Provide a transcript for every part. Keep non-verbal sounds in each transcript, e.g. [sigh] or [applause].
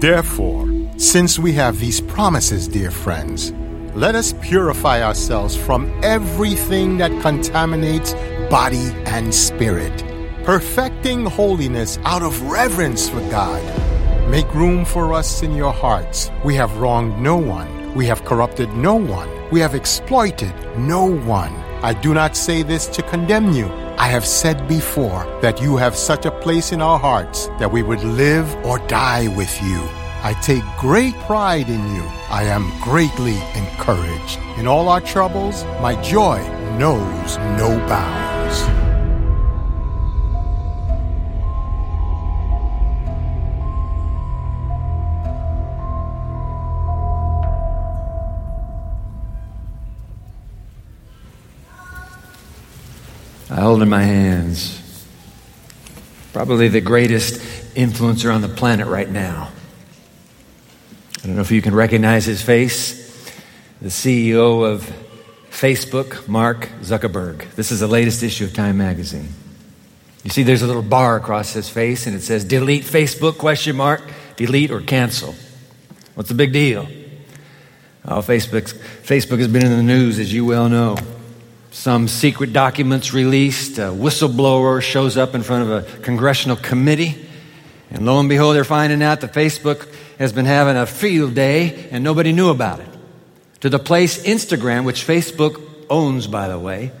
Therefore, since we have these promises, dear friends, let us purify ourselves from everything that contaminates body and spirit, perfecting holiness out of reverence for God. Make room for us in your hearts. We have wronged no one, we have corrupted no one, we have exploited no one. I do not say this to condemn you. I have said before that you have such a place in our hearts that we would live or die with you. I take great pride in you. I am greatly encouraged. In all our troubles, my joy knows no bounds. I hold in my hands probably the greatest influencer on the planet right now. I don't know if you can recognize his face, the CEO of Facebook, Mark Zuckerberg. This is the latest issue of Time magazine. You see there's a little bar across his face and it says delete Facebook question mark, delete or cancel. What's the big deal? Oh, Facebook Facebook has been in the news as you well know. Some secret documents released, a whistleblower shows up in front of a congressional committee, and lo and behold, they're finding out that Facebook has been having a field day and nobody knew about it. To the place Instagram, which Facebook owns, by the way,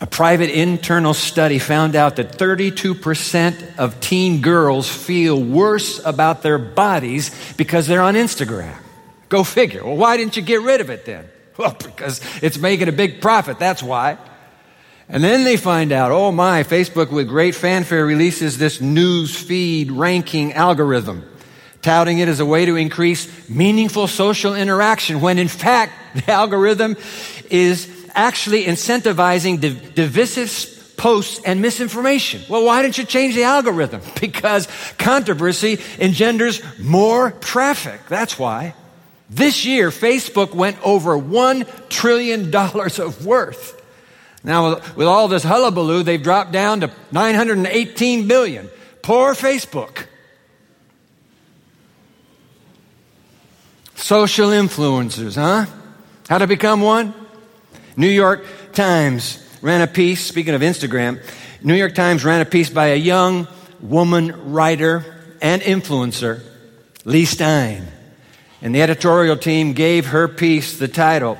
a private internal study found out that 32% of teen girls feel worse about their bodies because they're on Instagram. Go figure. Well, why didn't you get rid of it then? [laughs] Well, because it's making a big profit, that's why. And then they find out, oh my, Facebook with great fanfare releases this news feed ranking algorithm, touting it as a way to increase meaningful social interaction, when in fact, [laughs] the algorithm is actually incentivizing div- divisive posts and misinformation. Well, why didn't you change the algorithm? [laughs] Because controversy engenders more traffic. That's why. This year, Facebook went over $1 trillion of worth. Now, with all this hullabaloo, they've dropped down to 918 billion. Poor Facebook. Social influencers, huh? How to become one? New York Times ran a piece, speaking of Instagram, New York Times ran a piece by a young woman writer and influencer, Leigh Stein. And the editorial team gave her piece the title,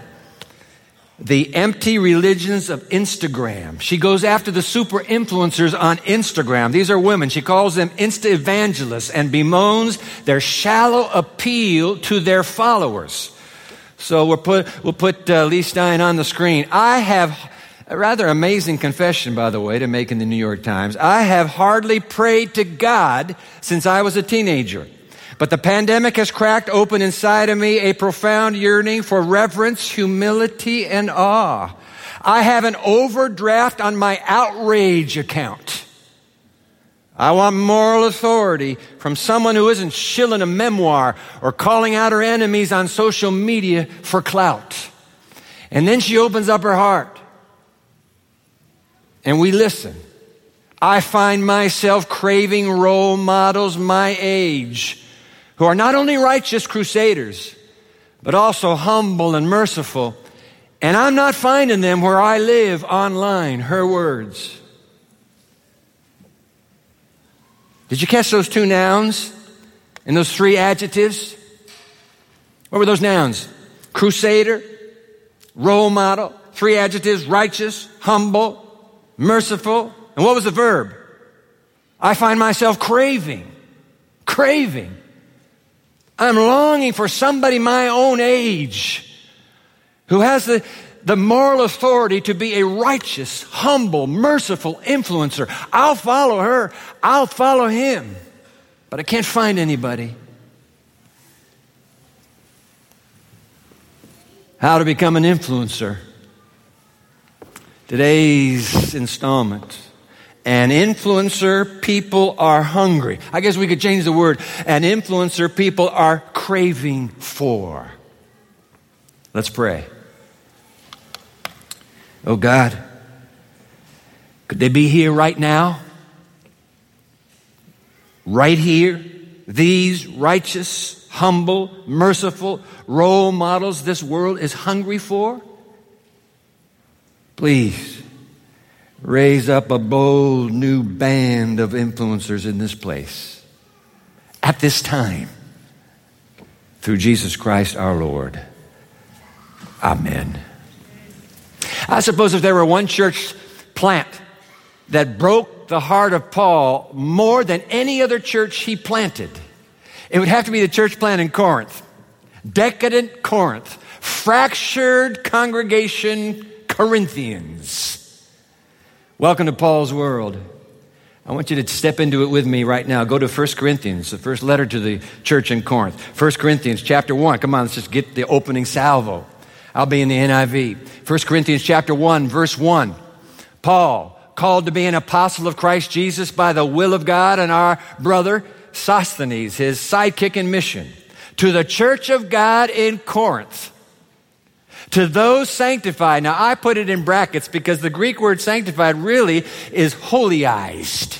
The Empty Religions of Instagram. She goes after the super influencers on Instagram. These are women. She calls them Insta evangelists and bemoans their shallow appeal to their followers. So we'll put, we'll put uh, Leigh Stein on the screen. I have a rather amazing confession, by the way, to make in the New York Times. I have hardly prayed to God since I was a teenager. But the pandemic has cracked open inside of me a profound yearning for reverence, humility, and awe. I have an overdraft on my outrage account. I want moral authority from someone who isn't shilling a memoir or calling out her enemies on social media for clout. And then she opens up her heart. And we listen. I find myself craving role models my age who are not only righteous crusaders, but also humble and merciful. And I'm not finding them where I live online, her words. Did you catch those two nouns and those three adjectives? What were those nouns? Crusader, role model, three adjectives, righteous, humble, merciful. And what was the verb? I find myself craving, craving. I'm longing for somebody my own age who has the, the moral authority to be a righteous, humble, merciful influencer. I'll follow her. I'll follow him. But I can't find anybody. How to become an influencer. Today's installment an influencer, people are hungry. I guess we could change the word. An influencer, people are craving for. Let's pray. Oh God, could they be here right now? Right here? these righteous, humble, merciful role models this world is hungry for? Please raise up a bold new band of influencers in this place at this time through Jesus Christ our Lord. Amen. I suppose if there were one church plant that broke the heart of Paul more than any other church he planted, it would have to be the church plant in Corinth. Decadent Corinth, fractured congregation Corinthians. Welcome to Paul's world. I want you to step into it with me right now. Go to 1 Corinthians, the first letter to the church in Corinth. 1 Corinthians chapter 1. Come on, let's just get the opening salvo. I'll be in the NIV. 1 Corinthians chapter 1, verse 1. Paul, called to be an apostle of Christ Jesus by the will of God, and our brother Sosthenes, his sidekick in mission, to the church of God in Corinth. To those sanctified. Now, I put it in brackets because the Greek word sanctified really is holyized.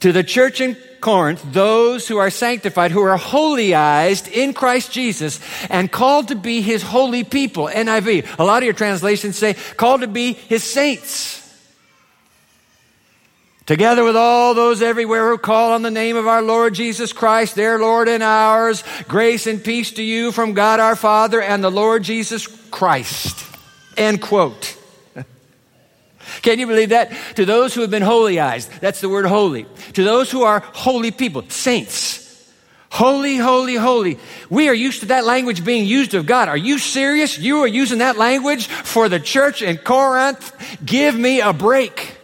To the church in Corinth, those who are sanctified, who are holyized in Christ Jesus and called to be his holy people. NIV. A lot of your translations say called to be his saints. Together with all those everywhere who call on the name of our Lord Jesus Christ, their Lord and ours, grace and peace to you from God our Father and the Lord Jesus Christ. End quote. [laughs] Can you believe that? To those who have been holyized, that's the word holy. To those who are holy people, saints. Holy, holy, holy. We are used to that language being used of God. Are you serious? You are using that language for the church in Corinth? Give me a break.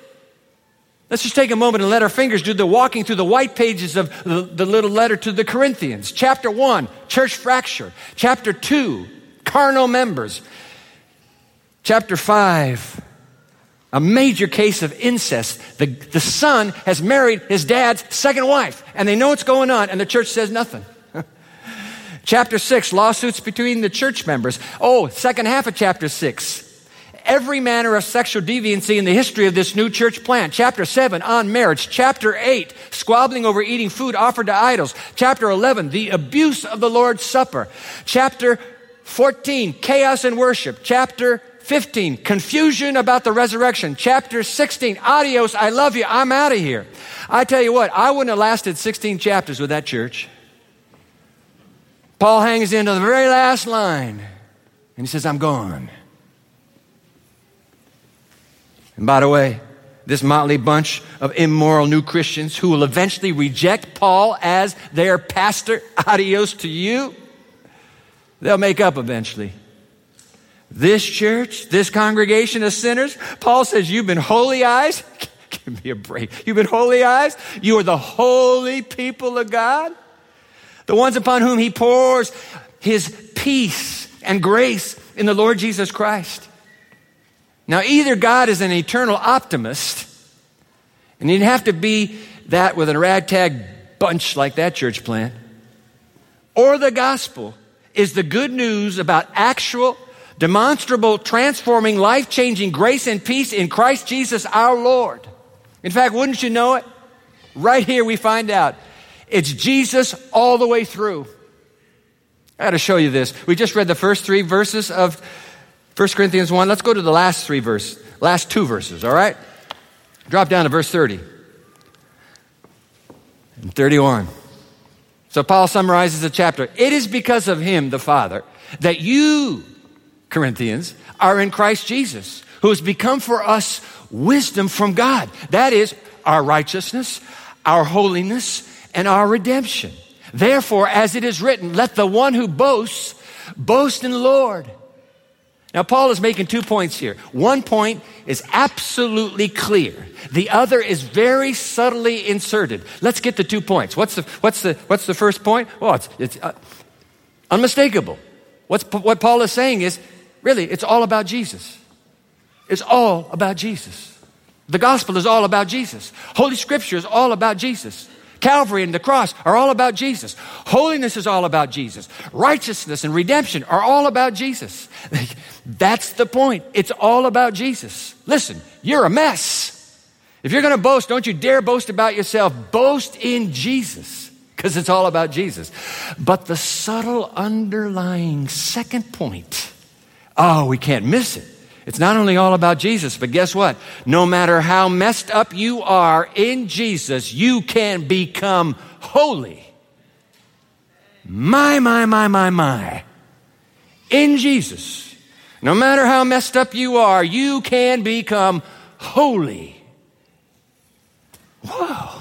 Let's just take a moment and let our fingers do the walking through the white pages of the, the little letter to the Corinthians. Chapter 1, church fracture. Chapter 2, carnal members. Chapter 5, a major case of incest. The, the son has married his dad's second wife, and they know what's going on, and the church says nothing. [laughs] chapter 6, lawsuits between the church members. Oh, second half of chapter 6 every manner of sexual deviancy in the history of this new church plant. Chapter 7 on marriage. Chapter 8 squabbling over eating food offered to idols. Chapter 11 the abuse of the Lord's Supper. Chapter 14 chaos in worship. Chapter 15, confusion about the resurrection. Chapter 16, adios, I love you, I'm out of here. I tell you what, I wouldn't have lasted 16 chapters with that church. Paul hangs into the very last line and he says, I'm gone. And by the way, this motley bunch of immoral new Christians who will eventually reject Paul as their pastor, adios to you, they'll make up eventually. This church, this congregation of sinners, Paul says, You've been holy eyes. [laughs] Give me a break. You've been holy eyes. You are the holy people of God. The ones upon whom he pours his peace and grace in the Lord Jesus Christ. Now, either God is an eternal optimist, and you'd have to be that with a ragtag bunch like that church plant, or the gospel is the good news about actual demonstrable, transforming, life changing grace and peace in Christ Jesus our Lord. In fact, wouldn't you know it? Right here we find out it's Jesus all the way through. I got to show you this. We just read the first three verses of 1 Corinthians 1. Let's go to the last three verses, last two verses, all right? Drop down to verse 30 and 31. So Paul summarizes the chapter. It is because of him, the Father, that you, Corinthians, are in Christ Jesus, who has become for us wisdom from God. That is our righteousness, our holiness, and our redemption. Therefore, as it is written, let the one who boasts boast in the Lord. Now, Paul is making two points here. One point is absolutely clear. The other is very subtly inserted. Let's get the two points. What's the, what's the, what's the first point? Well, it's, it's uh, unmistakable. What's, what Paul is saying is really, it's all about Jesus. It's all about Jesus. The gospel is all about Jesus. Holy Scripture is all about Jesus. Calvary and the cross are all about Jesus. Holiness is all about Jesus. Righteousness and redemption are all about Jesus. [laughs] That's the point. It's all about Jesus. Listen, you're a mess. If you're going to boast, don't you dare boast about yourself. Boast in Jesus. because it's all about Jesus. But the subtle underlying second point, oh, we can't miss it. It's not only all about Jesus, but guess what? No matter how messed up you are in Jesus, you can become holy. My, my, my, my, my. In Jesus, no matter how messed up you are, you can become holy. Whoa.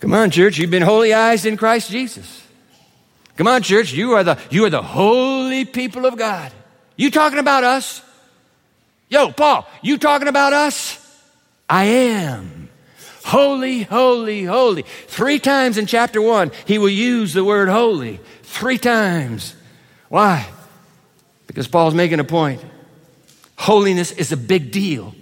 Come on, church, you've been holyized in Christ Jesus. Come on, church, you are the, you are the holy people of God. You talking about us? Yo, Paul, you talking about us? I am. Holy, holy, holy. Three times in chapter one, he will use the word holy. Three times. Why? Because Paul's making a point. Holiness is a big deal.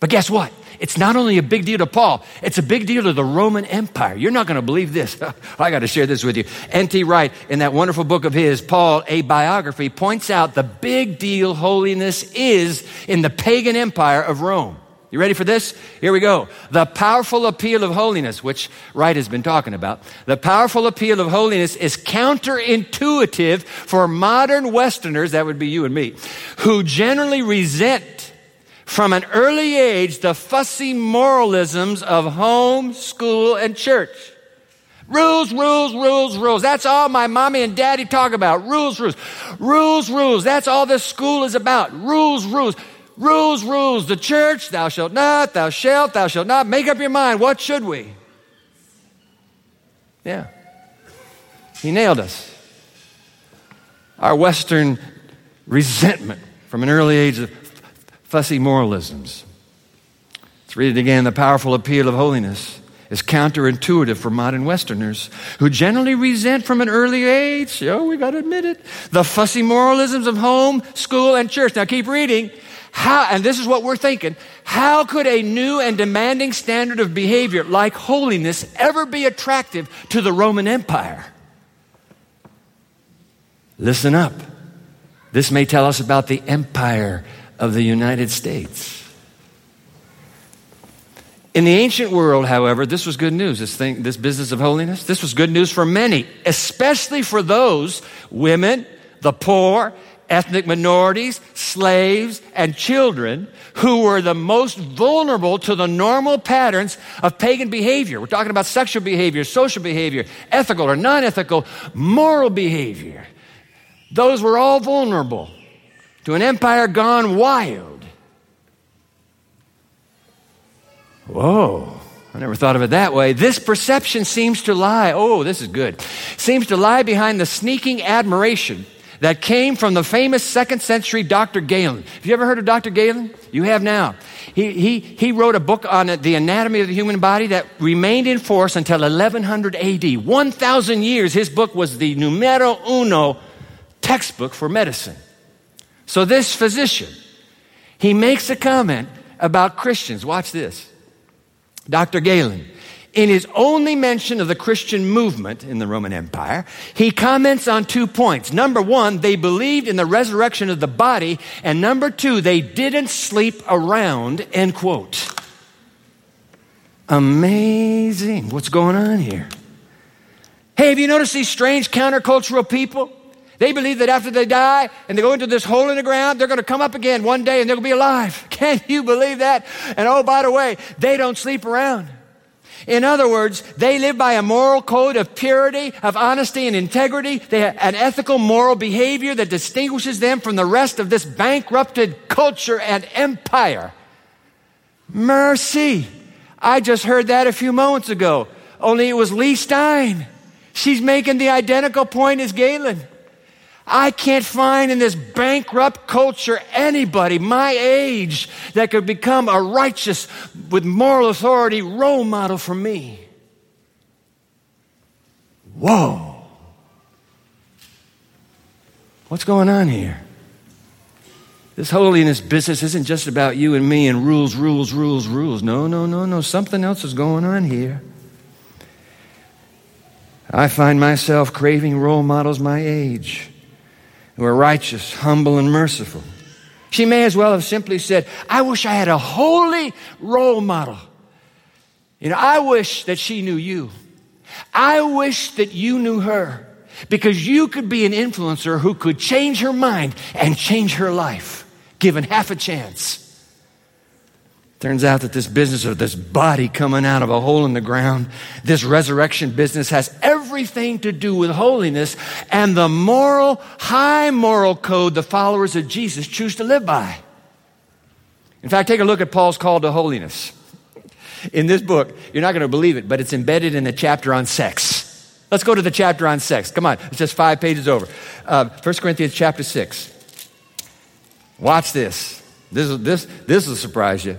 But guess what? It's not only a big deal to Paul, it's a big deal to the Roman Empire. You're not going to believe this. [laughs] I got to share this with you. N.T. Wright, in that wonderful book of his, Paul, a biography, points out the big deal holiness is in the pagan empire of Rome. You ready for this? Here we go. The powerful appeal of holiness, which Wright has been talking about. The powerful appeal of holiness is counterintuitive for modern Westerners, that would be you and me, who generally resent from an early age the fussy moralisms of home, school, and church. Rules, rules, rules, rules. That's all my mommy and daddy talk about. Rules, rules. Rules, rules. That's all this school is about. Rules, rules. Rules, rules. The church, thou shalt not, thou shalt, thou shalt not. Make up your mind. What should we? Yeah. He nailed us. Our Western resentment from an early age of fussy moralisms. Let's read it again. The powerful appeal of holiness is counterintuitive for modern Westerners who generally resent from an early age, oh, we got to admit it, the fussy moralisms of home, school, and church. Now keep reading. How, and this is what we're thinking, how could a new and demanding standard of behavior like holiness ever be attractive to the Roman Empire? Listen up. This may tell us about the empire of the United States. In the ancient world, however, this was good news, this, thing, this business of holiness. This was good news for many, especially for those women, the poor, ethnic minorities, slaves, and children who were the most vulnerable to the normal patterns of pagan behavior. We're talking about sexual behavior, social behavior, ethical or non ethical, moral behavior. Those were all vulnerable to an empire gone wild. Whoa. I never thought of it that way. This perception seems to lie, oh, this is good, seems to lie behind the sneaking admiration that came from the famous second century Dr. Galen. Have you ever heard of Dr. Galen? You have now. He, he, he wrote a book on the anatomy of the human body that remained in force until 1100 AD. 1,000 years, his book was the numero uno textbook for medicine. So, this physician, he makes a comment about Christians. Watch this. Dr. Galen, in his only mention of the Christian movement in the Roman Empire, he comments on two points. Number one, they believed in the resurrection of the body, and number two, they didn't sleep around, end quote. Amazing. What's going on here? Hey, have you noticed these strange countercultural people? They believe that after they die and they go into this hole in the ground, they're going to come up again one day and they're going to be alive. [laughs] Can you believe that? And oh, by the way, they don't sleep around. In other words, they live by a moral code of purity, of honesty and integrity. They have an ethical moral behavior that distinguishes them from the rest of this bankrupted culture and empire. Mercy. I just heard that a few moments ago. Only it was Leigh Stein. She's making the identical point as Galen. I can't find in this bankrupt culture anybody my age that could become a righteous, with moral authority role model for me. Whoa. What's going on here? This holiness business isn't just about you and me and rules, rules, rules, rules. No, no, no, no. Something else is going on here. I find myself craving role models my age who are righteous, humble, and merciful. She may as well have simply said, I wish I had a holy role model. You know, I wish that she knew you. I wish that you knew her because you could be an influencer who could change her mind and change her life, given half a chance. Turns out that this business of this body coming out of a hole in the ground, this resurrection business has everything to do with holiness and the moral, high moral code the followers of Jesus choose to live by. In fact, take a look at Paul's call to holiness. In this book, you're not going to believe it, but it's embedded in the chapter on sex. Let's go to the chapter on sex. Come on, it's just five pages over. Uh, 1 Corinthians chapter 6. Watch this. This, this, this will surprise you.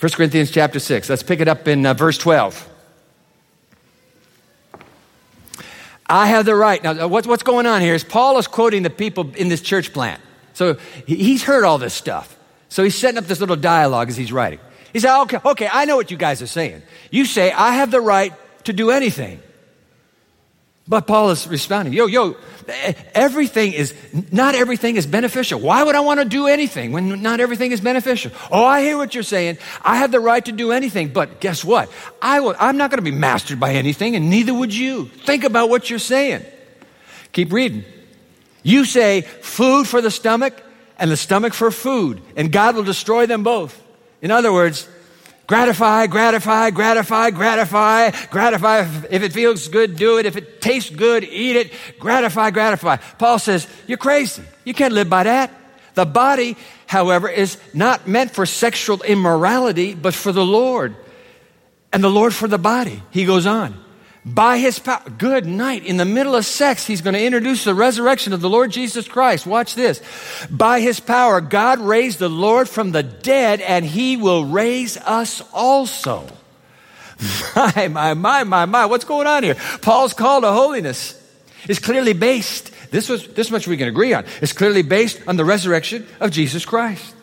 1 Corinthians chapter 6. Let's pick it up in uh, verse 12. I have the right. Now, what's, what's going on here is Paul is quoting the people in this church plant. So he's heard all this stuff. So he's setting up this little dialogue as he's writing. He said, okay, okay, I know what you guys are saying. You say, I have the right to do anything. But Paul is responding, yo, yo, everything is, not everything is beneficial. Why would I want to do anything when not everything is beneficial? Oh, I hear what you're saying. I have the right to do anything, but guess what? I will, I'm not going to be mastered by anything, and neither would you. Think about what you're saying. Keep reading. You say food for the stomach and the stomach for food, and God will destroy them both. In other words, Gratify, gratify, gratify, gratify, gratify. If it feels good, do it. If it tastes good, eat it. Gratify, gratify. Paul says, You're crazy. You can't live by that. The body, however, is not meant for sexual immorality, but for the Lord. And the Lord for the body. He goes on. By his power, good night. In the middle of sex, he's going to introduce the resurrection of the Lord Jesus Christ. Watch this. By his power, God raised the Lord from the dead, and he will raise us also. [laughs] My, my, my, my, my. What's going on here? Paul's call to holiness is clearly based, this, was, this much we can agree on, It's clearly based on the resurrection of Jesus Christ.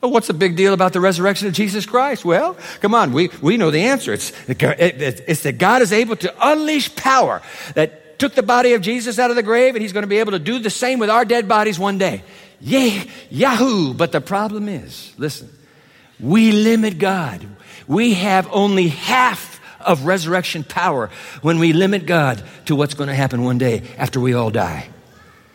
Well, what's the big deal about the resurrection of Jesus Christ? Well, come on, we, we know the answer. It's, it's that God is able to unleash power that took the body of Jesus out of the grave, and He's going to be able to do the same with our dead bodies one day. Yay, Yahoo! But the problem is, listen, we limit God. We have only half of resurrection power when we limit God to what's going to happen one day after we all die.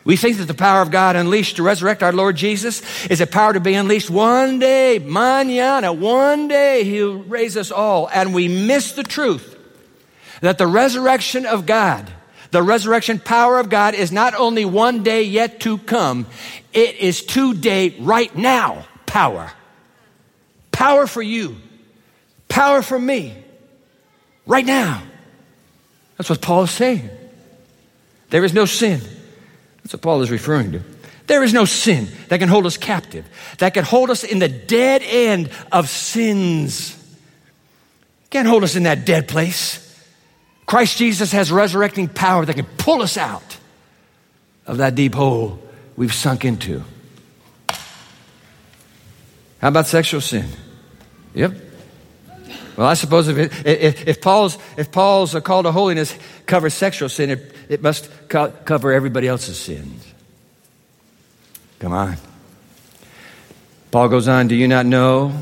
We think that the power of God unleashed to resurrect our Lord Jesus is a power to be unleashed one day, mañana, one day He'll raise us all. And we miss the truth that the resurrection of God, the resurrection power of God is not only one day yet to come, it is today, right now, power. Power for you, power for me, right now. That's what Paul is saying. There is no sin that's what Paul is referring to. There is no sin that can hold us captive, that can hold us in the dead end of sins. Can't hold us in that dead place. Christ Jesus has resurrecting power that can pull us out of that deep hole we've sunk into. How about sexual sin? Yep. Well, I suppose if, it, if, if, Paul's, if Paul's call to holiness covers sexual sin, it, it must co- cover everybody else's sins. Come on. Paul goes on, Do you not know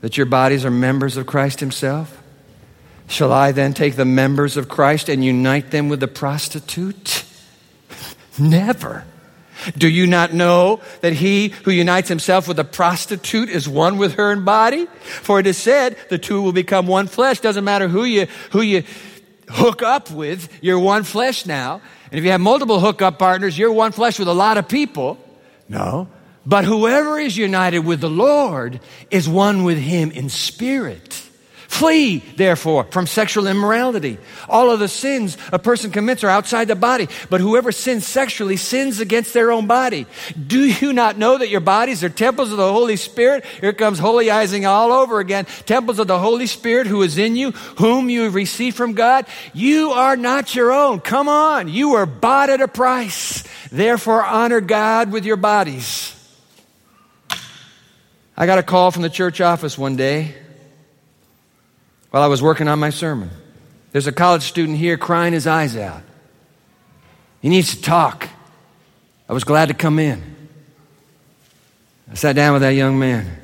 that your bodies are members of Christ Himself? Shall I then take the members of Christ and unite them with the prostitute? [laughs] Never. Do you not know that he who unites himself with a prostitute is one with her in body? For it is said, the two will become one flesh. Doesn't matter who you, who you hook up with, you're one flesh now. And if you have multiple hookup partners, you're one flesh with a lot of people. No. But whoever is united with the Lord is one with him in spirit. Flee, therefore, from sexual immorality. All of the sins a person commits are outside the body, but whoever sins sexually sins against their own body. Do you not know that your bodies are temples of the Holy Spirit? Here comes holyizing all over again. Temples of the Holy Spirit who is in you, whom you have received from God. You are not your own. Come on. You were bought at a price. Therefore, honor God with your bodies. I got a call from the church office one day while I was working on my sermon. There's a college student here crying his eyes out. He needs to talk. I was glad to come in. I sat down with that young man.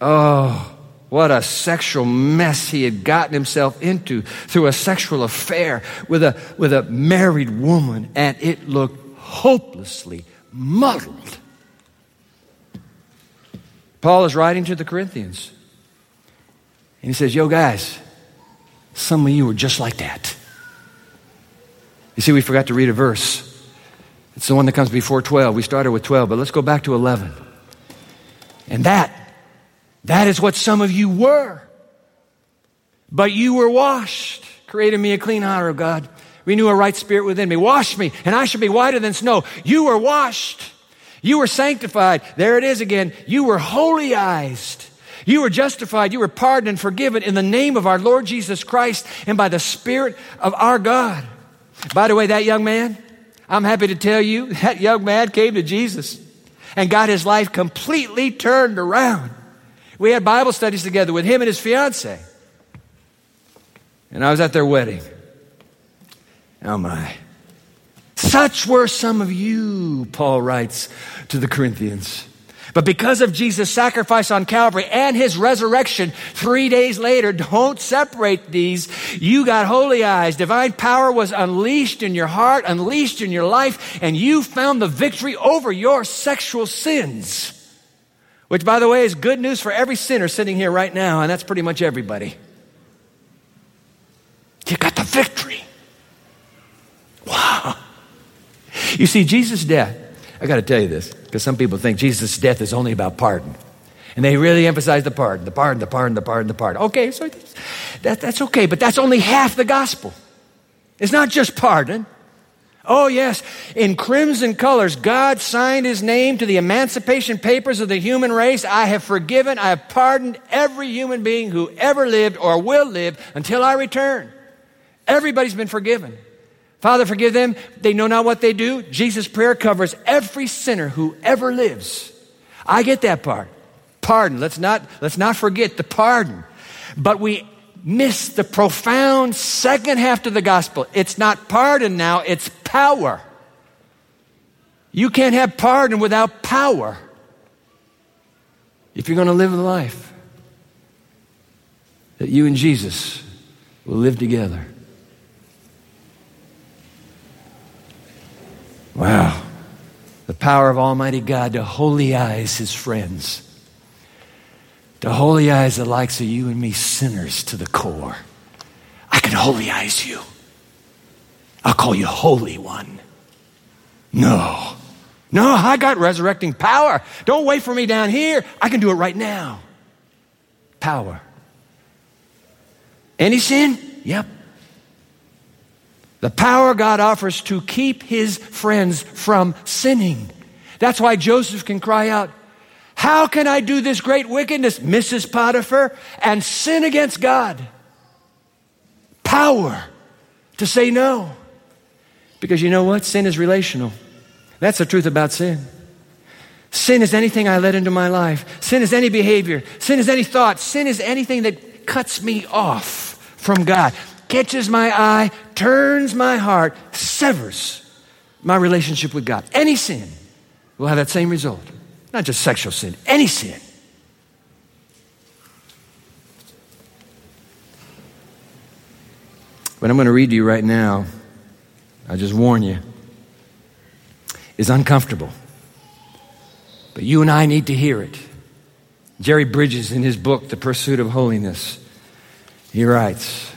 Oh, What a sexual mess he had gotten himself into through a sexual affair with a, with a married woman, and it looked hopelessly muddled. Paul is writing to the Corinthians, and he says, Yo, guys, some of you are just like that. You see, we forgot to read a verse. It's the one that comes before 12. We started with 12, but let's go back to 11. And that that is what some of you were. But you were washed. Created me a clean heart, O God. Renew a right spirit within me. Wash me, and I shall be whiter than snow. You were washed. You were sanctified. There it is again. You were holyized. You were justified. You were pardoned and forgiven in the name of our Lord Jesus Christ and by the Spirit of our God. By the way, that young man, I'm happy to tell you, [laughs] that young man came to Jesus and got his life completely turned around. We had Bible studies together with him and his fiance. And I was at their wedding. Oh my. Such were some of you, Paul writes to the Corinthians. But because of Jesus' sacrifice on Calvary and his resurrection three days later, [laughs] don't separate these. You got holy eyes. Divine power was unleashed in your heart, unleashed in your life, and you found the victory over your sexual sins. Which, by the way, is good news for every sinner sitting here right now, and that's pretty much everybody. You got the victory. Wow. You see, Jesus' death, I got to tell you this, because some people think Jesus' death is only about pardon. And they really emphasize the pardon, the pardon, the pardon, the pardon, the pardon. Okay, so that, that's okay, but that's only half the gospel. It's not just pardon. Oh, yes. In crimson colors, God signed his name to the emancipation papers of the human race. I have forgiven, I have pardoned every human being who ever lived or will live until I return. Everybody's been forgiven. Father, forgive them. They know not what they do. Jesus' prayer covers every sinner who ever lives. I get that part. Pardon. Let's not, let's not forget the pardon. But we miss the profound second half to the gospel. It's not pardon now, it's power. You can't have pardon without power if you're going to live a life that you and Jesus will live together. Wow. The power of Almighty God to holyize his friends to holyize the likes of you and me sinners to the core. I can holyize you. I'll call you Holy One. No. No, I got resurrecting power. Don't wait for me down here. I can do it right now. Power. Any sin? Yep. The power God offers to keep his friends from sinning. That's why Joseph can cry out, how can I do this great wickedness, Mrs. Potiphar, and sin against God? Power to say no. Because you know what? Sin is relational. That's the truth about sin. Sin is anything I let into my life. Sin is any behavior. Sin is any thought. Sin is anything that cuts me off from God, catches my eye, turns my heart, severs my relationship with God. Any sin will have that same result. Not just sexual sin, any sin. What I'm going to read to you right now, I just warn you, is uncomfortable. But you and I need to hear it. Jerry Bridges, in his book, The Pursuit of Holiness, he writes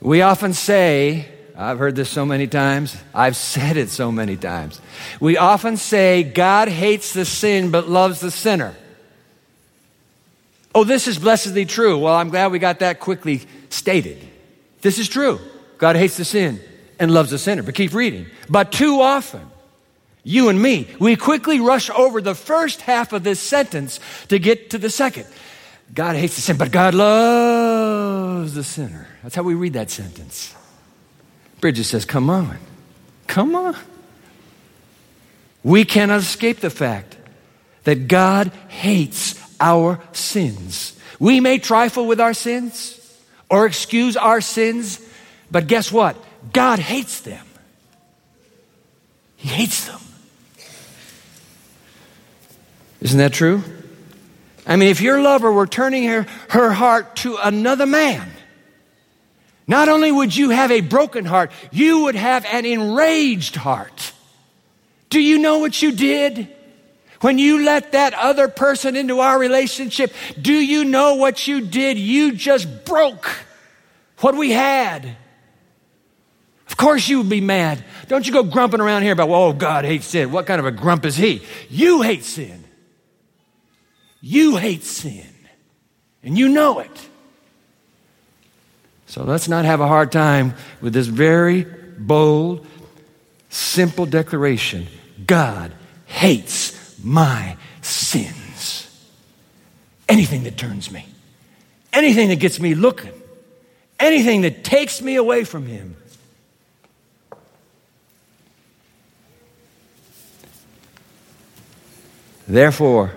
We often say, I've heard this so many times. I've said it so many times. We often say God hates the sin but loves the sinner. Oh, this is blessedly true. Well, I'm glad we got that quickly stated. This is true. God hates the sin and loves the sinner. But keep reading. But too often, you and me, we quickly rush over the first half of this sentence to get to the second. God hates the sin, but God loves the sinner. That's how we read that sentence. Bridges says, Come on. Come on. We cannot escape the fact that God hates our sins. We may trifle with our sins or excuse our sins, but guess what? God hates them. He hates them. Isn't that true? I mean, if your lover were turning her, her heart to another man, not only would you have a broken heart, you would have an enraged heart. Do you know what you did? When you let that other person into our relationship, do you know what you did? You just broke what we had. Of course you would be mad. Don't you go grumping around here about, oh, God hates sin. What kind of a grump is he? You hate sin. You hate sin. And you know it. So let's not have a hard time with this very bold, simple declaration God hates my sins. Anything that turns me, anything that gets me looking, anything that takes me away from Him. Therefore,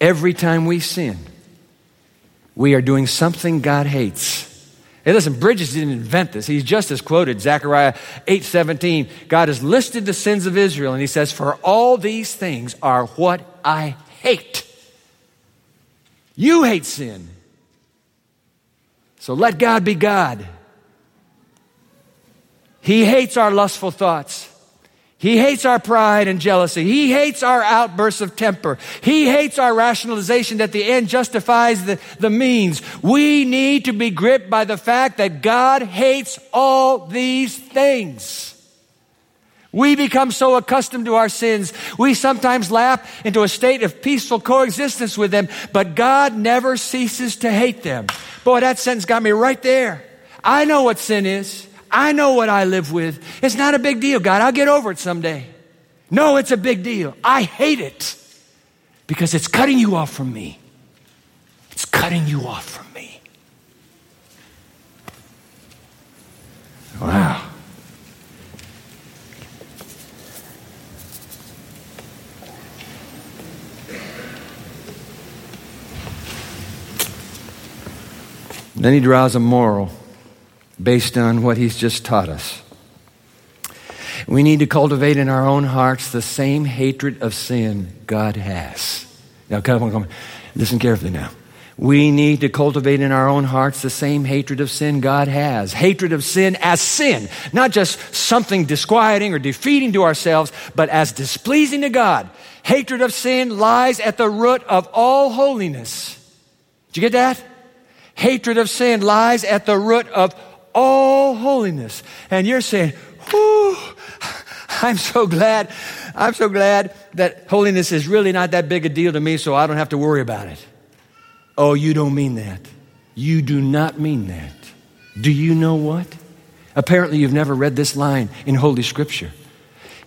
every time we sin, we are doing something God hates. Hey, listen, Bridges didn't invent this. He's just as quoted, Zechariah 8:17. God has listed the sins of Israel, and he says, For all these things are what I hate. You hate sin. So let God be God. He hates our lustful thoughts. He hates our pride and jealousy. He hates our outbursts of temper. He hates our rationalization that the end justifies the, the means. We need to be gripped by the fact that God hates all these things. We become so accustomed to our sins, we sometimes lapse into a state of peaceful coexistence with them, but God never ceases to hate them. Boy, that sentence got me right there. I know what sin is. I know what I live with. It's not a big deal, God. I'll get over it someday. No, it's a big deal. I hate it because it's cutting you off from me. It's cutting you off from me. Wow. Then he draws a moral based on what he's just taught us. We need to cultivate in our own hearts the same hatred of sin God has. Now, come on, come on. Listen carefully now. We need to cultivate in our own hearts the same hatred of sin God has. Hatred of sin as sin, not just something disquieting or defeating to ourselves, but as displeasing to God. Hatred of sin lies at the root of all holiness. Did you get that? Hatred of sin lies at the root of all holiness. And you're saying, whew, I'm so glad, I'm so glad that holiness is really not that big a deal to me, so I don't have to worry about it. Oh, you don't mean that. You do not mean that. Do you know what? Apparently, you've never read this line in Holy Scripture.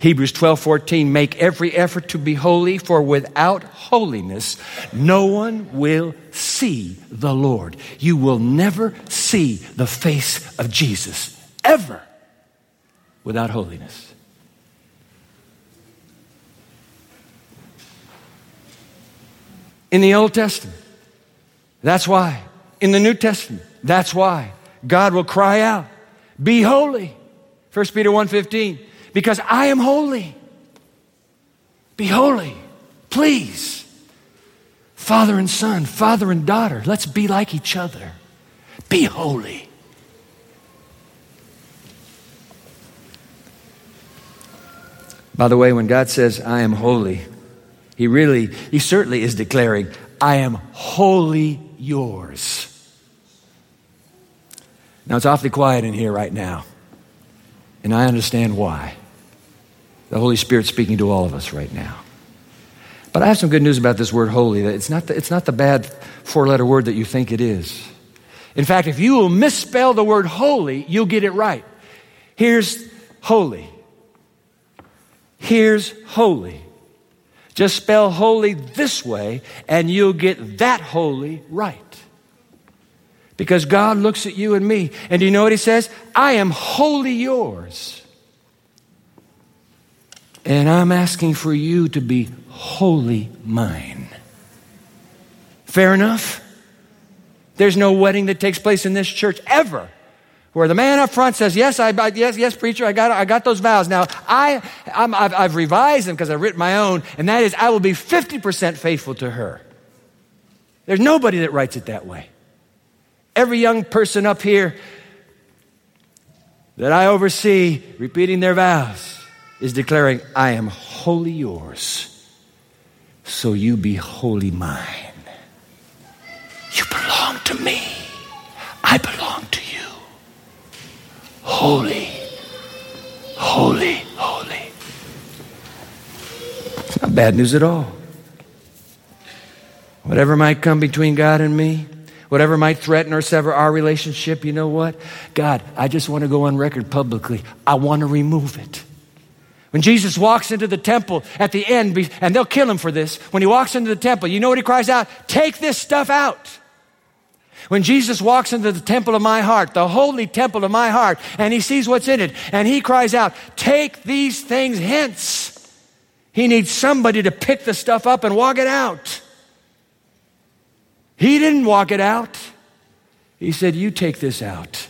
Hebrews 12 14, make every effort to be holy, for without holiness, no one will see the Lord. You will never see the face of Jesus, ever, without holiness. In the Old Testament, that's why. In the New Testament, that's why. God will cry out, be holy. 1 Peter 1:15 because I am holy. Be holy, please. Father and son, father and daughter, let's be like each other. Be holy. By the way, when God says, I am holy, He really, He certainly is declaring, I am wholly yours. Now, it's awfully quiet in here right now, and I understand why. The Holy Spirit speaking to all of us right now. But I have some good news about this word holy. That it's not the, it's not the bad four letter word that you think it is. In fact, if you will misspell the word holy, you'll get it right. Here's holy. Here's holy. Just spell holy this way, and you'll get that holy right. Because God looks at you and me, and do you know what He says? I am wholly yours. And I'm asking for you to be wholly mine. Fair enough? There's no wedding that takes place in this church ever where the man up front says, "Yes, I, I yes, yes, preacher, I got, I got those vows." Now, I, i have I've revised them because I've written my own, and that is, I will be fifty percent faithful to her. There's nobody that writes it that way. Every young person up here that I oversee repeating their vows is declaring, I am wholly yours, so you be wholly mine. You belong to me. I belong to you. Holy, holy, holy. Not bad news at all. Whatever might come between God and me, whatever might threaten or sever our relationship, you know what? God, I just want to go on record publicly. I want to remove it. When Jesus walks into the temple at the end, and they'll kill him for this, when he walks into the temple, you know what he cries out? Take this stuff out. When Jesus walks into the temple of my heart, the holy temple of my heart, and he sees what's in it, and he cries out, Take these things hence. He needs somebody to pick the stuff up and walk it out. He didn't walk it out. He said, You take this out.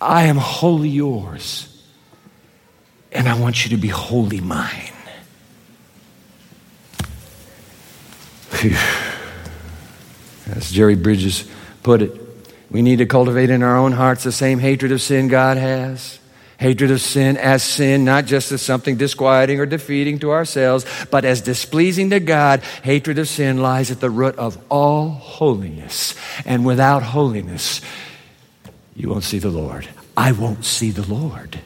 I am wholly yours, and I want you to be wholly mine. As Jerry Bridges put it, we need to cultivate in our own hearts the same hatred of sin God has Hatred of sin as sin, not just as something disquieting or defeating to ourselves, but as displeasing to God. Hatred of sin lies at the root of all holiness. And without holiness, you won't see the Lord. I won't see the Lord.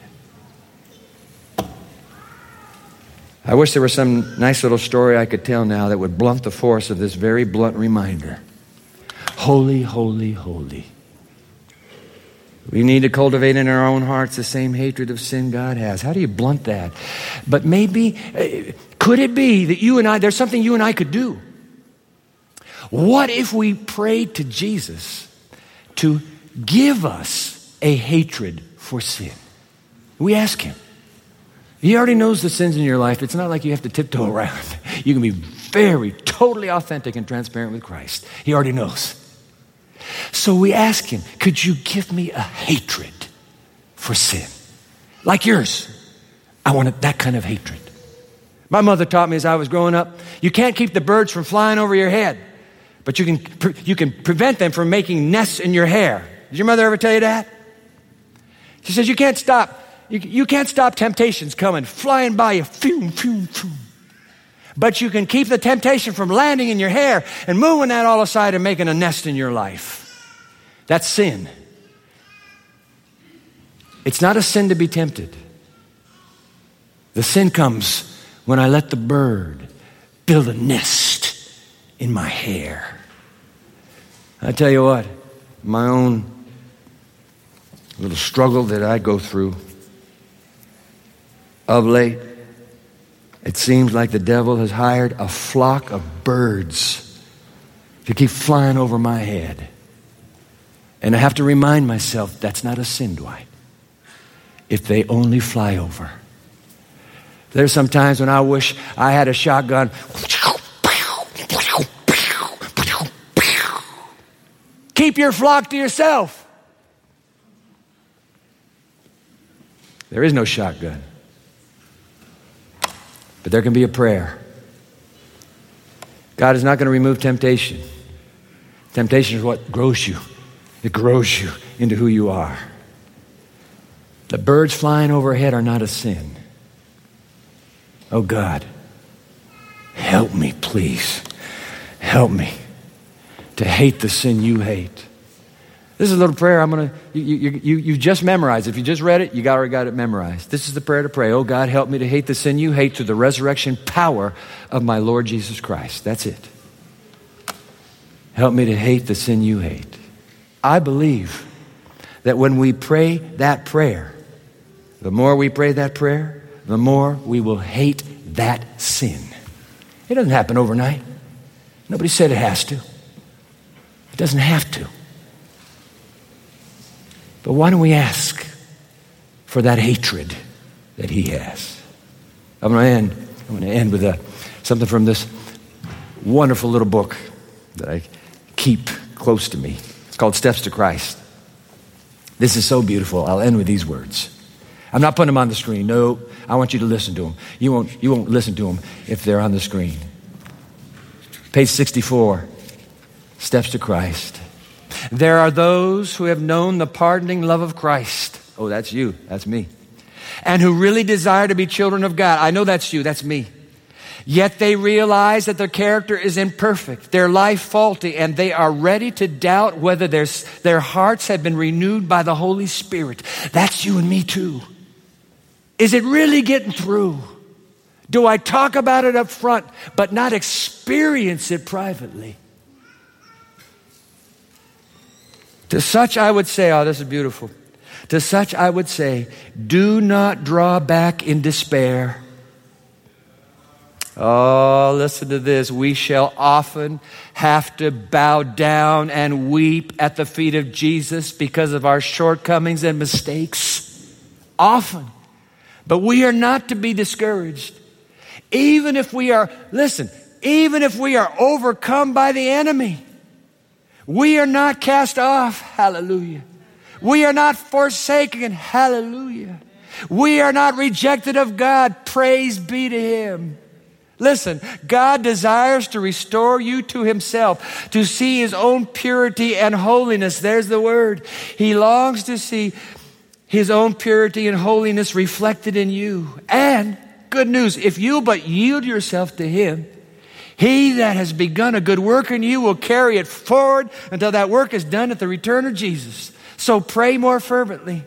I wish there was some nice little story I could tell now that would blunt the force of this very blunt reminder. Holy, holy, holy we need to cultivate in our own hearts the same hatred of sin God has. How do you blunt that? But maybe, uh, could it be that you and I, there's something you and I could do? What if we prayed to Jesus to give us a hatred for sin? We ask Him. He already knows the sins in your life. It's not like you have to tiptoe around. [laughs] You can be very, totally authentic and transparent with Christ. He already knows. So we ask him, Could you give me a hatred for sin? Like yours. I wanted that kind of hatred. My mother taught me as I was growing up you can't keep the birds from flying over your head, but you can, you can prevent them from making nests in your hair. Did your mother ever tell you that? She says you can't stop. You, you can't stop temptations coming, flying by you. But you can keep the temptation from landing in your hair and moving that all aside and making a nest in your life. That's sin. It's not a sin to be tempted. The sin comes when I let the bird build a nest in my hair. I tell you what, my own little struggle that I go through of late it seems like the devil has hired a flock of birds to keep flying over my head. And I have to remind myself that's not a sin, Dwight. If they only fly over. There's some times when I wish I had a shotgun. Keep your flock to yourself. There is no shotgun. But there can be a prayer. God is not going to remove temptation. Temptation is what grows you, it grows you into who you are. The birds flying overhead are not a sin. Oh God, help me, please. Help me to hate the sin you hate. This is a little prayer I'm going to, you, you, you, you just memorized. If you just read it, you already got it memorized. This is the prayer to pray. Oh God, help me to hate the sin you hate through the resurrection power of my Lord Jesus Christ. That's it. Help me to hate the sin you hate. I believe that when we pray that prayer, the more we pray that prayer, the more we will hate that sin. It doesn't happen overnight. Nobody said it has to. It doesn't have to. But why don't we ask for that hatred that he has? I'm going to end. I'm going to end with a, something from this wonderful little book that I keep close to me. It's called Steps to Christ. This is so beautiful. I'll end with these words. I'm not putting them on the screen. No, I want you to listen to them. You won't, you won't listen to them if they're on the screen. Page 64 Steps to Christ. There are those who have known the pardoning love of Christ. Oh, that's you. That's me. And who really desire to be children of God. I know that's you. That's me. Yet they realize that their character is imperfect, their life faulty, and they are ready to doubt whether their, their hearts have been renewed by the Holy Spirit. That's you and me too. Is it really getting through? Do I talk about it up front, but not experience it privately? To such I would say, oh, this is beautiful. To such I would say, do not draw back in despair. Oh, listen to this. We shall often have to bow down and weep at the feet of Jesus because of our shortcomings and mistakes. Often. But we are not to be discouraged. Even if we are, listen, even if we are overcome by the enemy, we are not cast off. Hallelujah. We are not forsaken. Hallelujah. We are not rejected of God. Praise be to Him. Listen, God desires to restore you to Himself, to see His own purity and holiness. There's the word. He longs to see His own purity and holiness reflected in you. And, good news, if you but yield yourself to Him, He that has begun a good work in you will carry it forward until that work is done at the return of Jesus. So pray more fervently.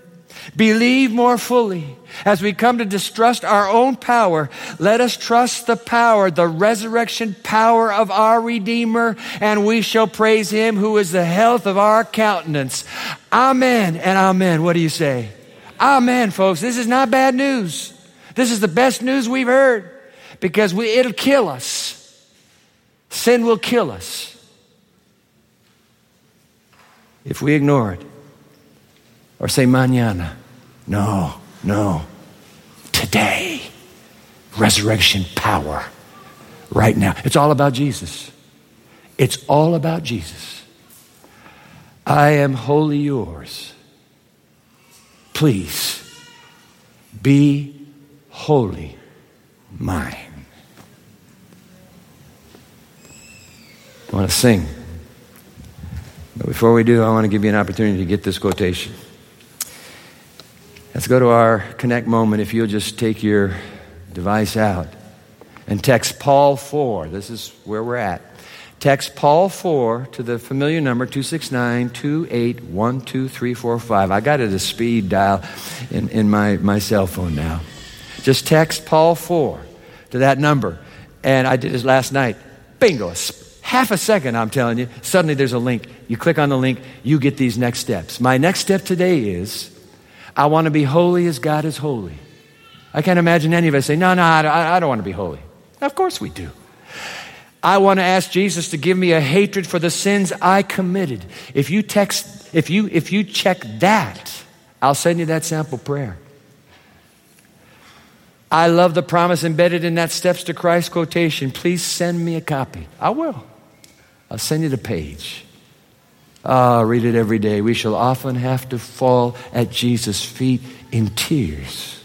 Believe more fully. As we come to distrust our own power, let us trust the power, the resurrection power of our Redeemer, and we shall praise Him who is the health of our countenance. Amen and amen. What do you say? Amen, folks. This is not bad news. This is the best news we've heard because we, it'll kill us. Sin will kill us if we ignore it or say mañana. No, no. Today. Resurrection power. Right now. It's all about Jesus. It's all about Jesus. I am wholly yours. Please be wholly mine. I want to sing. But before we do, I want to give you an opportunity to get this quotation. Let's go to our connect moment. If you'll just take your device out and text Paul 4. This is where we're at. Text Paul 4 to the familiar number 269 2812345. I got it a speed dial in, in my, my cell phone now. Just text Paul 4 to that number. And I did this last night. Bingo. Half a second, I'm telling you. Suddenly there's a link. You click on the link, you get these next steps. My next step today is I want to be holy as God is holy. I can't imagine any of us say, No, no, I, I don't want to be holy. Of course we do. I want to ask Jesus to give me a hatred for the sins I committed. If you text, if you if you check that, I'll send you that sample prayer. I love the promise embedded in that steps to Christ quotation. Please send me a copy. I will. I'll send you the page. Ah, read it every day. We shall often have to fall at Jesus' feet in tears.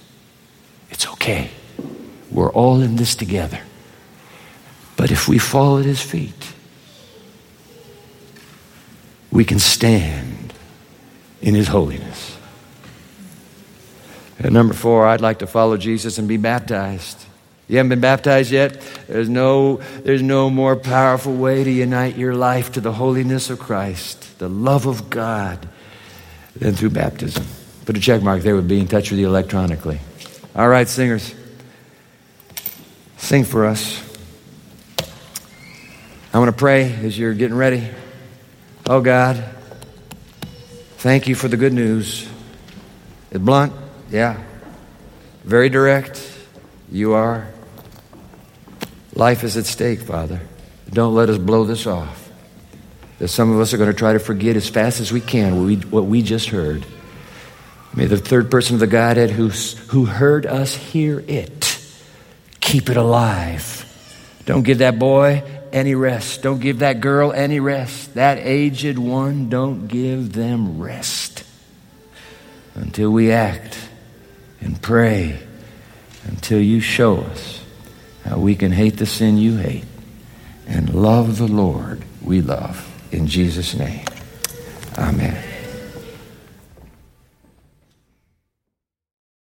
It's okay. We're all in this together. But if we fall at his feet, we can stand in his holiness. And number four, I'd like to follow Jesus and be baptized. You haven't been baptized yet? There's no, there's no more powerful way to unite your life to the holiness of Christ, the love of God, than through baptism. Put a check mark there would be in touch with you electronically. All right, singers, sing for us. I want to pray as you're getting ready. Oh God, thank you for the good news. It's blunt, yeah. Very direct. You are. Life is at stake, Father. Don't let us blow this off. That some of us are going to try to forget as fast as we can what we, what we just heard. May the third person of the Godhead who, who heard us hear it. Keep it alive. Don't give that boy any rest. Don't give that girl any rest. That aged one, don't give them rest until we act and pray until you show us how we can hate the sin you hate and love the Lord we love. In Jesus' name, amen.